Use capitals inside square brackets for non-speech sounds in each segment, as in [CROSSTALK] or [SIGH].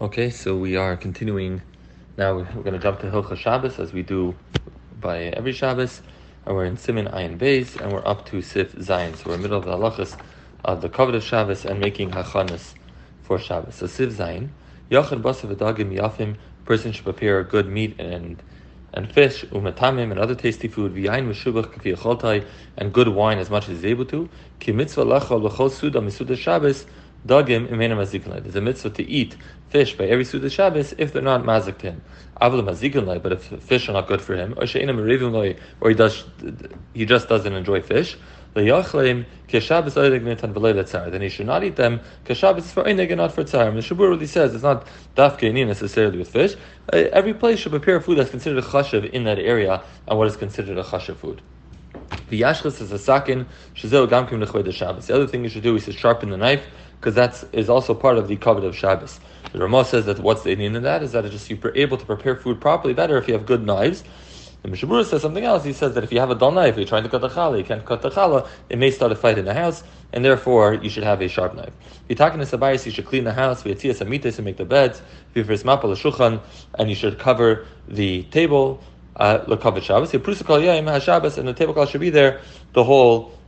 Okay, so we are continuing. Now we're going to jump to Hilcha Shabbos as we do by every Shabbos, and we're in Siman Ayin Beis, and we're up to Sif Zayin. So we're in the middle of the halachas of the covet of Shabbos and making hachanas for Shabbos. So Sif Zayin, Yachad Basav Adagim Yafim, person should prepare good meat and and fish, umatamim, and other tasty food, v'yain v'shubach k'fi and good wine as much as he's able to. Ki mitzvah lachal l'chol suda misuda Shabbos, dagim imena mazikin There's a mitzvah to eat fish by every suda Shabbos if they're not mazik to him. Avla mazikin but if fish are not good for him, or she'ena merivim or he does, he just doesn't enjoy fish. Then he should not eat them. Keshabbos is for einig and not for tzar. The Shabur really says it's not dafke necessarily with fish. Uh, every place should prepare food that's considered a chashav in that area and what is considered a chashav food. The other thing you should do is to sharpen the knife because that is also part of the covet of Shabbos. The Ramah says that what's the Indian in that is that it's just you're able to prepare food properly better if you have good knives. The Mishabura says something else. He says that if you have a dull knife, you're trying to cut the challah, you can't cut the challah, it may start a fight in the house, and therefore you should have a sharp knife. If you're talking to sabayis, you should clean the house, we have amites and make the beds, if you're shulchan, and you should cover the table, uh, Lakavat Shabbos. Shabbos, and the tablecloth should be there the whole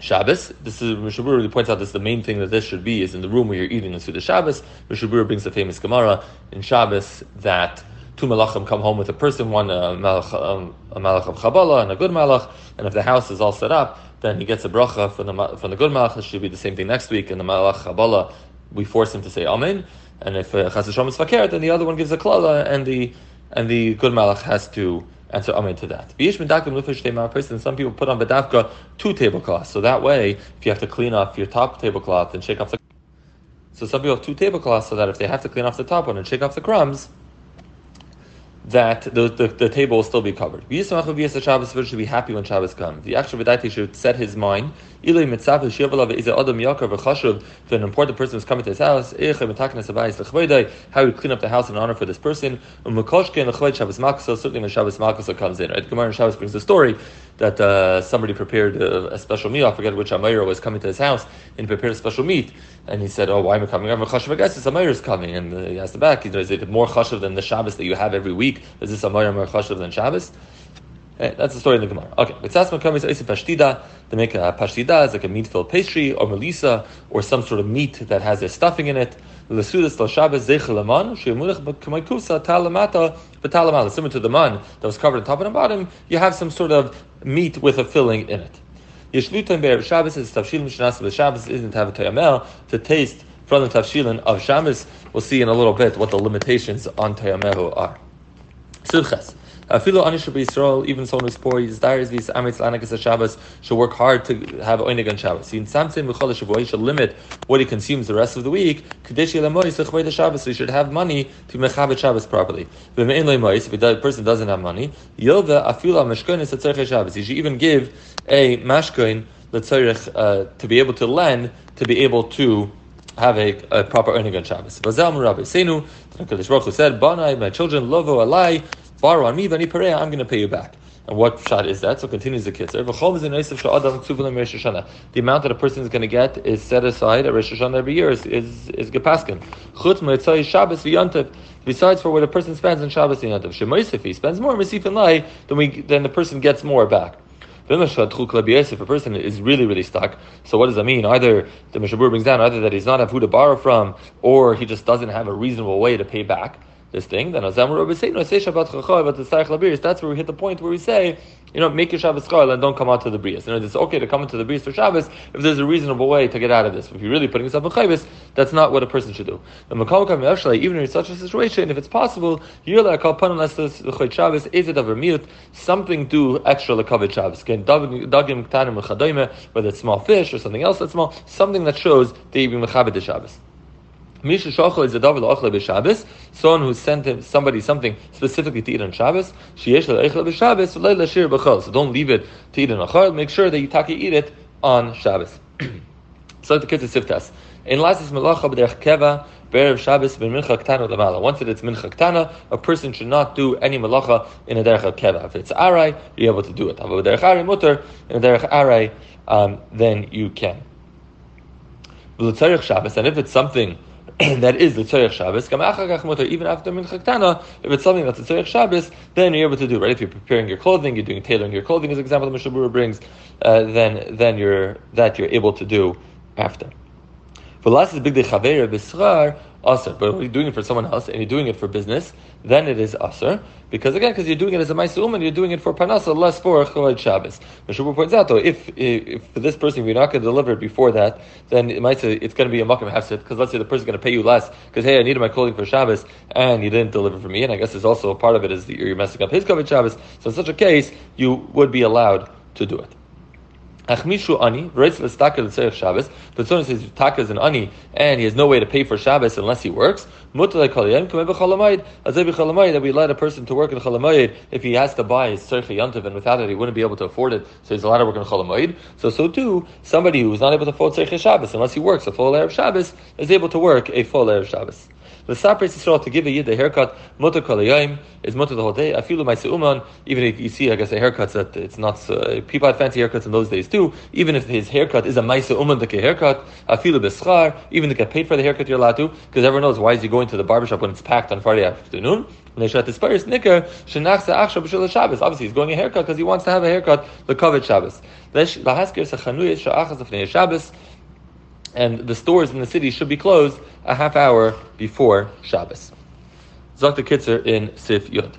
Shabbos. This is Mishabura really points out this is the main thing that this should be is in the room where you're eating the Suda Shabbos. Mishabura brings the famous Gemara in Shabbos that two malachim come home with a person, one a malach, um, a malach of Chabala and a good malach, and if the house is all set up, then he gets a bracha from the, from the good malach. It should be the same thing next week, and the malach Chabala, we force him to say Amen. And if uh, Chas uh, is fakir, then the other one gives a klala, and the and the good malach has to answer amen to that. person. Some people put on bedavka two tablecloths, so that way, if you have to clean off your top tablecloth and shake off the so some people have two tablecloths, so that if they have to clean off the top one and shake off the crumbs, that the, the, the, table will still be covered. Shabbos should be happy when Shabbos comes. The actual Vedaiti should set his mind. If an important person is coming to his house, how he clean up the house in honor for this person. Certainly when Shabbos Malkusa comes in. Right? Gemara in Shabbos brings the story that uh, somebody prepared a, a, special meal. I forget which Amira was coming to his house and prepared a special meat. And he said, "Oh, why am I coming? I'm a chashav guess. This Amira is coming." And he asked the back, "Is it more chashav than the Shabbos that you have every week? Is this Amira more chashav than Shabbos?" Eh, that's the story in the Gemara. Okay, Mitzas Makamis Oisi Pashtida, they make a pashtida, it's like a meat filled pastry, or melissa, or some sort of meat that has a stuffing in it. L'sudas lo Shabbos zeichel aman, she'emunach b'kamay kusa talamata v'talamata. Similar to the man that was covered on top and the bottom, you have some sort of meat with a filling in it. Yeshlutan be'er Shabbos is tavshil mishanas Shabbos isn't have a tayamel to taste from the tavshilin of Shabbos. We'll see in a little bit what the limitations on tayamehu are. Surches. Afilo Anisha Yisrael, even someone who's poor, desires these Amitz Lanakas Shabbos should work hard to have Oinig on Shabbos. In Samson Mechol Shavuot, he should limit what he consumes the rest of the week. Kadeshi Lemois Lechvei Shabbos, so he should have money to Mechabit Shabbos properly. V'mein Lemois, if the person doesn't have money, Yilva Afilo a Shabbos. He should even give a Mashkoin uh, to be able to lend, to be able to have a, a proper earning on Shabbos. Vazel Murabi Senu, the Kaddish Baruch said, Banai, my children, Lovo Alai, borrow on me, Vani Perea, I'm going to pay you back. And what shot is that? So continues the kitzur. The amount that a person is going to get is set aside at Rosh Hashanah every year is is, is gepaskin. Besides for what a person spends on Shabbos and Yantav. If he spends more, then we then the person gets more back. If a person is really, really stuck, so what does that mean? Either the Mishabur brings down either that he's not have who to borrow from, or he just doesn't have a reasonable way to pay back this thing, then that's where we hit the point where we say, you know, make your Shabbos Chayil and don't come out to the Brias. You know, it's okay to come into the Brias for Shabbos if there's a reasonable way to get out of this. If you're really putting yourself in Chayvis, that's not what a person should do. The even in such a situation, if it's possible, you're like oh, unless the Shabbos is it of a something do extra lekavit Shabbos. Again, dagim ktanim whether it's small fish or something else that's small, something that shows that you've been the Shabbos. Misha Shochel is a davar la'ochle b'Shabbos. Someone who sent him somebody something specifically to eat on Shabbos. Sheyesh la'ochle b'Shabbos v'lei lashir b'chol. So don't leave it to eat on Achar. Make sure that you taki eat it on Shabbos. [CLEARS THROAT] so the kids are siftas. In lasis melacha b'derech keva berev Shabbos ben mincha ktana lamala. Once it's mincha ktana, a person should not do any melacha in a derech keva. If it's aray, you're able to do it. If it's derech aray mutter, in a derech aray, um, then you can. And if it's something that is the Tzorech Shabbos. Even after Mincha Ktana, if it's something that's a Tzorech Shabbos, then you're able to do right. If you're preparing your clothing, you're doing tailoring your clothing, as example the Mishabura brings, uh, then then you're that you're able to do after. For last is big de chaver Aser. But when you're doing it for someone else and you're doing it for business, then it is Aser. Because again, because you're doing it as a Maisum and you're doing it for Parnasa, less for Chavod Shabbos. Meshuber points out though, if, if for this person you're not going to deliver it before that, then it might say it's going to be a Makam Hefset, because let's say the person's going to pay you less, because hey, I needed my clothing for Shabbos, and you didn't deliver for me, and I guess there's also a part of it is that you're messing up his Chavod Shabbos. So in such a case, you would be allowed to do it. Achmishu ani, v'reitz l'staka l'tzerich Shabbos. The Tzorah says taka is an ani, and he has no way to pay for Shabbos unless he works. Mutalei kaliyim kamei b'chalamayid. Azay b'chalamayid that we let a person to work in chalamayid if he has to buy his tzerich yantiv, and without it he wouldn't be able to afford it. So he's allowed to work in chalamayid. So so too, somebody who is not able to afford tzerich Shabbos unless he works a full erev Shabbos is able to work a full erev Shabbos. The Sapres Yisrael to give a yid a haircut, mutter kolayim is mutter the whole day. I feel my seuman, even if you see, I guess, a haircut that it's not, uh, people had fancy haircuts in those days too, even if his haircut is a maisa uman the haircut, I feel a beschar, even to get paid for the haircut you're allowed to, because everyone knows why is he going to the barbershop when it's packed on Friday afternoon? When they shut the spires nicker, shenachsa achshav b'shul Shabbos. Obviously, he's going a haircut because he wants to have a haircut, the covet Shabbos and the stores in the city should be closed a half hour before Shabbos. Zakta Kitzer in Sif Yud.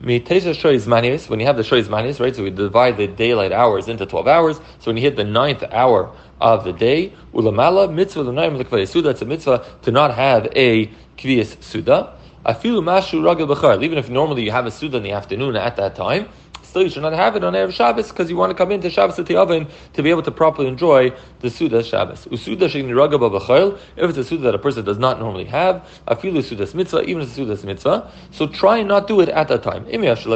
When you have the Shoyz Manis, right, so we divide the daylight hours into 12 hours. So when you hit the ninth hour of the day, Ulamala, mitzvah it's a mitzvah to not have a Kviyas Suda. Even if normally you have a Suda in the afternoon at that time, still you should not have it on Erev Shabbos because you want to come into Shabbos at the oven to be able to properly enjoy the Suda Shabbos. If it's a Suda that a person does not normally have, afilu Sudas Mitzvah, even if it's a Sudas Mitzvah, so try and not do it at that time. If it's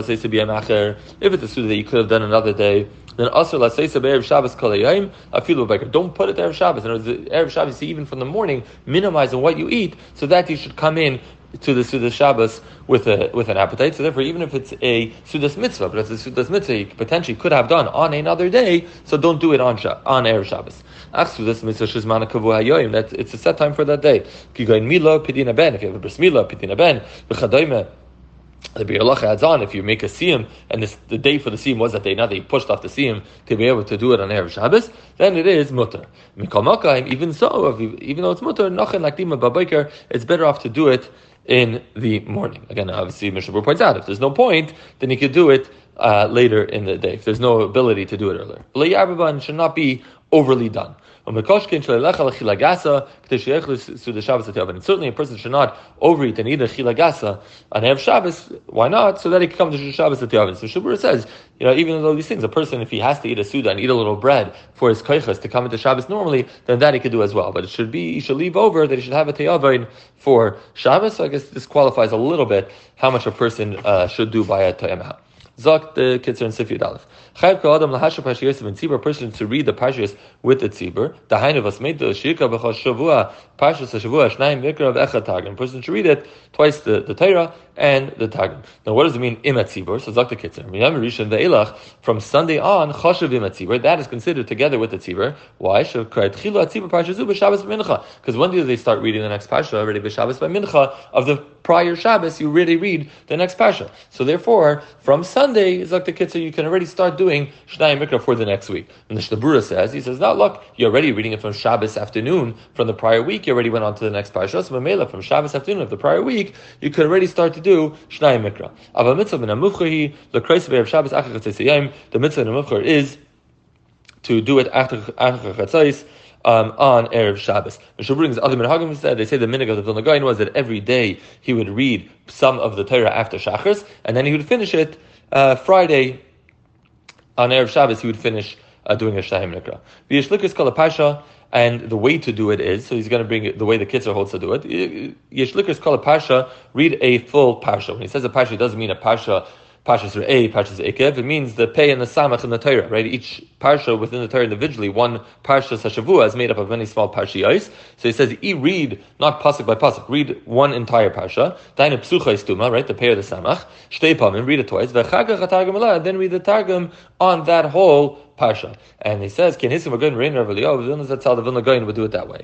a Suda that you could have done another day, then also let's Erev Shabbos Kalayim, afilu Beker. Don't put it Erev Shabbos. Words, Erev Shabbos, even from the morning, minimizing what you eat so that you should come in to the Sudas Shabbos with a with an appetite. So therefore, even if it's a Sudas mitzvah, but it's a Sudas mitzvah you potentially could have done on another day, so don't do it on on Erev Shabbos. Ach Sudas mitzvah shizmana kavu hayoyim. That it's a set time for that day. Kigayin mila pidina ben. If you have a bris mila pidina ben the Biur adds on if you make a siyum and this, the day for the siyum was that day, now they pushed off the siyum to be able to do it on Erev Shabbos, then it is mutter. Even so, even though it's mutter, nachin like dima it's better off to do it in the morning. Again, obviously, Mishabur points out if there's no point, then you could do it uh, later in the day. If there's no ability to do it earlier, should not be overly done. And certainly a person should not overeat and eat a chilagasa on Erev Shabbos. Why not? So that he can come to Shabbos at the oven. So Shubur says, you know, even though these things, a person, if he has to eat a suda and eat a little bread for his koichas to come into Shabbos normally, then that he could do as well. But it should be, he should leave over that he should have a teyavain for Shabbos. So I guess this qualifies a little bit how much a person uh, should do by a tayamah. Zok the Kitzer and Sifir Dalef. Chayv kol adam lahasha pashiyos and tzibur, person to read the pashiyos with the tzibur. Dahainu vasmeid the shirka b'chol shavua, pashiyos shavua, shnayim mikra of echad tagim. Person to read it twice the, the Torah and the tagim. Now what does it mean imat tzibur? So Zok the Kitzer. Miyam Rishon ve'elach, from Sunday on, choshav imat tzibur, that is considered together with the tzibur. Why? Because when do they start reading the next pasha? Already b'shabbos b'mincha of the prior Shabbos, you really read the next pasha. So therefore, from Sunday, Zok the Kitzer, you can already start doing doing Shnai Mikra for the next week. And the Shtabura says, he says, now look, you're already reading it from Shabbos afternoon from the prior week, you already went on to the next Parashah, so Mamela, from Shabbos afternoon of the prior week, you could already start to do Shnai Mikra. Ava mitzvah min ha-muvchahi, the Kreis of Shabbos the mitzvah a is to do it after chatzais, um, on Erev Shabbos. Mishnah brings other minhagim said they say the minhag of the Vilna Gaon was that every day he would read some of the Torah after Shachris, and then he would finish it uh, Friday on Erev Shabbos, he would finish uh, doing a Shahim Nikra. Yeshlikus Kala Pasha, and the way to do it is, so he's going to bring it, the way the Kitzur holds to do it. Yeshlikus Kala Pasha, read a full Pasha. When he says a Pasha, it doesn't mean a Pasha Pashas A, Pashas Ekev, it means the Pei and the Samach in the Torah, right? Each Parsha within the Torah individually, one Parsha Sashavua is made up of many small Parshiyos. So he says, e read, not Pasuk by Pasuk, read one entire Parsha, Daina Psucha Istuma, right? The Pei or the Samach, Shtei Pamim, read it twice, V'chagach then read the Targum on that whole parsha. And he says, "Can hisim again rain Rav Eliyahu?" That's how the Vilna Gaon would do it that way.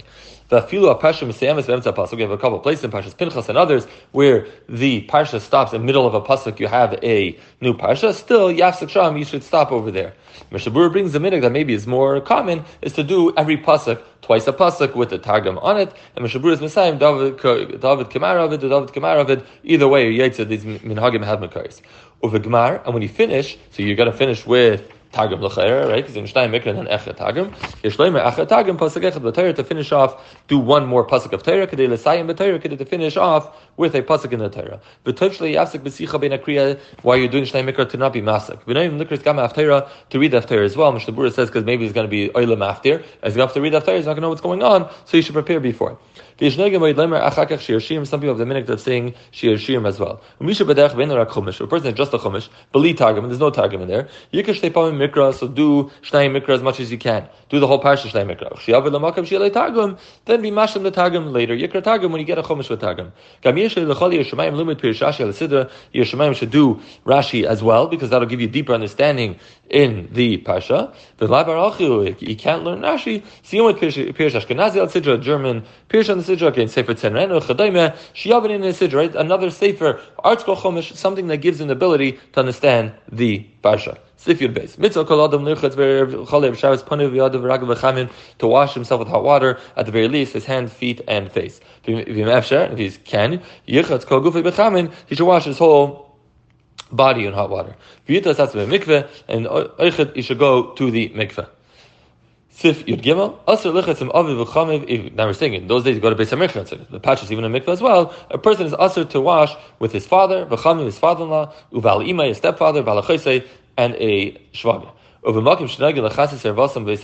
The filu a parsha misayemes be'emtza pasuk. We have a couple places in Parshas Pinchas and others where the parsha stops in the middle of a pasuk. You have a new parsha. Still, yafsik sham, you should stop over there. Mishabur brings the minhag that maybe is more common is to do every pasuk twice a pasuk with the targum on it. And Mishabur is Messiah, David David Kamaravid, David Kamaravid. Either way, Yaitza these minhagim have makaris. Over Gemar, and when you finish, so you're going to finish with Targum l'chayra, right? Because in Shnai Mikra and Echet Targum. Yeshleimer Echet Targum pasuk Echet b'Torah to finish off. Do one more pasuk of Torah. Kedei l'sayim b'Torah. Kedei to finish off with a pasuk in the Torah. V'tovshlei yafsik b'sicha ben akriya while you're doing Shnai Mikra to not be masik. V'noim likris gam afterah to read after as well. Mishnah says because maybe he's going to be oilam after. As you have to read after, he's not going to know what's going on, so you should prepare before. Some people have the minute of saying shir as well. A person is just a chumash, believe targum, there's no targum in there. Yikash mikra, so do shnei mikra as much as you can. Do the whole parsha shnei mikra. Shiyalei targum, then be mashim the targum later. Yikra targum when you get a chumash with targum. Gam yeshe l'chol yeshamayim limit pirishashi al sidra. Yeshamayim should do Rashi as well because that'll give you deeper understanding in the parsha. But you can't learn Rashi. See what Pirish Ashkenazi al sidra, German Pirish on the sidra again Sefer Tzenrenu Chadayme Shiyavin in the sidra. Right? Another Sefer article chumash, something that gives an ability to understand the parsha. Sifyud base. Mitzvah kol adam lirchatz v'chalev shabbos panu v'yadav v'ragav v'chamin to wash himself with hot water, at the very least his hands, feet, and face. If he can, yichatz kol gufi v'chamin, he should wash his whole body in hot water. Mikveh, and oichet, he should go to the mikveh. Sif Yud Gimel, Aser Lichatzim Aviv V'chamiv, now we're saying in those days you go to Beis HaMikvah, the patches even a mikvah as well, a person is Aser to wash with his father, V'chamiv his father-in-law, Uval Ima his stepfather, Balachosei, and a shvaga. Right, with shenagin lechasis ervasam beis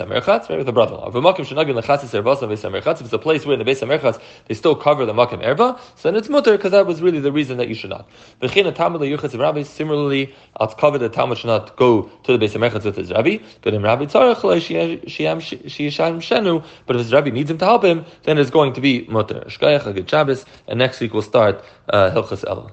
if it's a place where in the beis hamerchatz they still cover the makim erva, so then it's mutter, because that was really the reason that you should not. A tamid rabbi, similarly, I'll cover the Talmud should not go to the beis hamerchatz with his rabbi, but in if his rabbi needs him to help him, then it's going to be mutter. And next week we'll start uh, Ella.